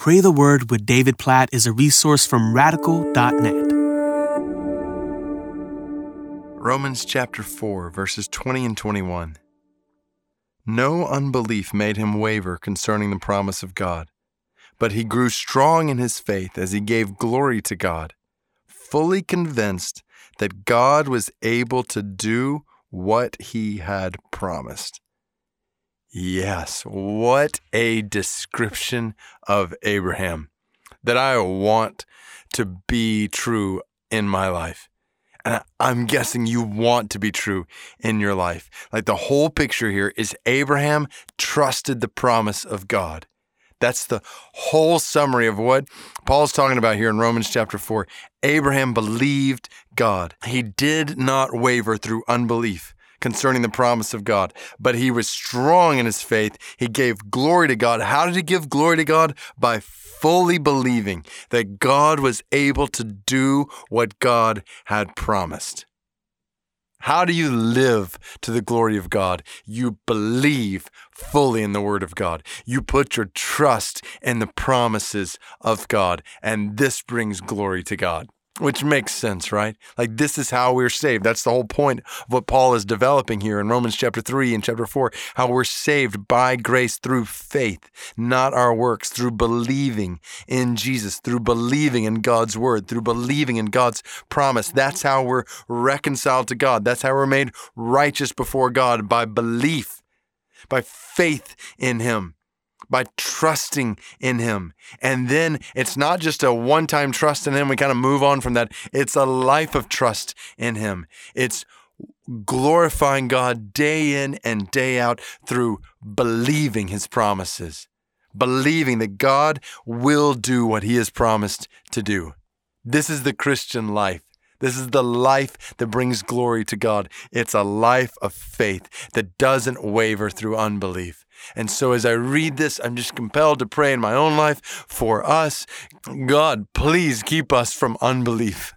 Pray the Word with David Platt is a resource from radical.net. Romans chapter 4, verses 20 and 21. No unbelief made him waver concerning the promise of God, but he grew strong in his faith as he gave glory to God, fully convinced that God was able to do what he had promised. Yes, what a description of Abraham that I want to be true in my life. And I'm guessing you want to be true in your life. Like the whole picture here is Abraham trusted the promise of God. That's the whole summary of what Paul's talking about here in Romans chapter 4. Abraham believed God. He did not waver through unbelief concerning the promise of God, but he was strong in his faith. He gave glory to God. How did he give glory to God? By fully believing that God was able to do what God had promised. How do you live to the glory of God? You believe fully in the Word of God. You put your trust in the promises of God, and this brings glory to God. Which makes sense, right? Like this is how we're saved. That's the whole point of what Paul is developing here in Romans chapter 3 and chapter 4, how we're saved by grace through faith, not our works, through believing in Jesus, through believing in God's word, through believing in God's promise. That's how we're reconciled to God. That's how we're made righteous before God by belief, by faith in him by trusting in Him. And then it's not just a one time trust in Him, we kind of move on from that. It's a life of trust in Him. It's glorifying God day in and day out through believing His promises, believing that God will do what He has promised to do. This is the Christian life. This is the life that brings glory to God. It's a life of faith that doesn't waver through unbelief. And so as I read this, I'm just compelled to pray in my own life for us. God, please keep us from unbelief.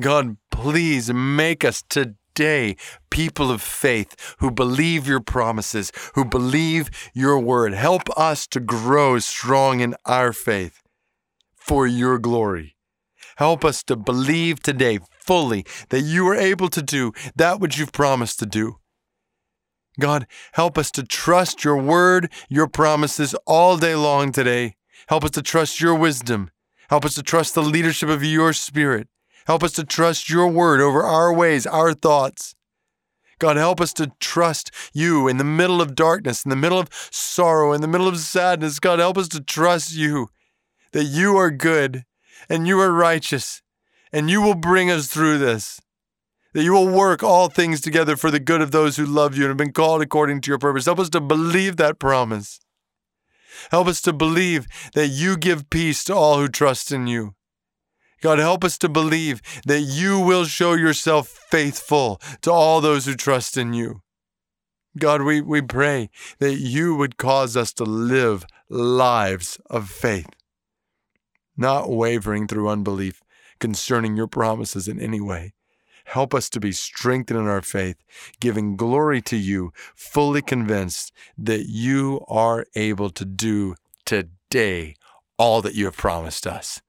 God, please make us today people of faith who believe your promises, who believe your word. Help us to grow strong in our faith for your glory. Help us to believe today fully that you are able to do that which you've promised to do. God, help us to trust your word, your promises all day long today. Help us to trust your wisdom. Help us to trust the leadership of your spirit. Help us to trust your word over our ways, our thoughts. God, help us to trust you in the middle of darkness, in the middle of sorrow, in the middle of sadness. God, help us to trust you that you are good and you are righteous and you will bring us through this that you will work all things together for the good of those who love you and have been called according to your purpose. Help us to believe that promise. Help us to believe that you give peace to all who trust in you. God, help us to believe that you will show yourself faithful to all those who trust in you. God, we, we pray that you would cause us to live lives of faith, not wavering through unbelief concerning your promises in any way. Help us to be strengthened in our faith, giving glory to you, fully convinced that you are able to do today all that you have promised us.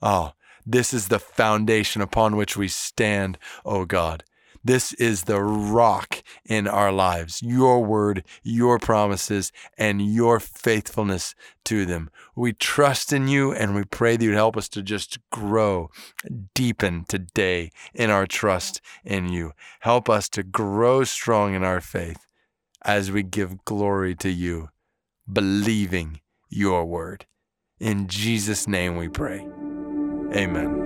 Oh, this is the foundation upon which we stand, O oh God. This is the rock in our lives, your word, your promises, and your faithfulness to them. We trust in you and we pray that you'd help us to just grow, deepen today in our trust in you. Help us to grow strong in our faith as we give glory to you, believing your word. In Jesus' name we pray. Amen.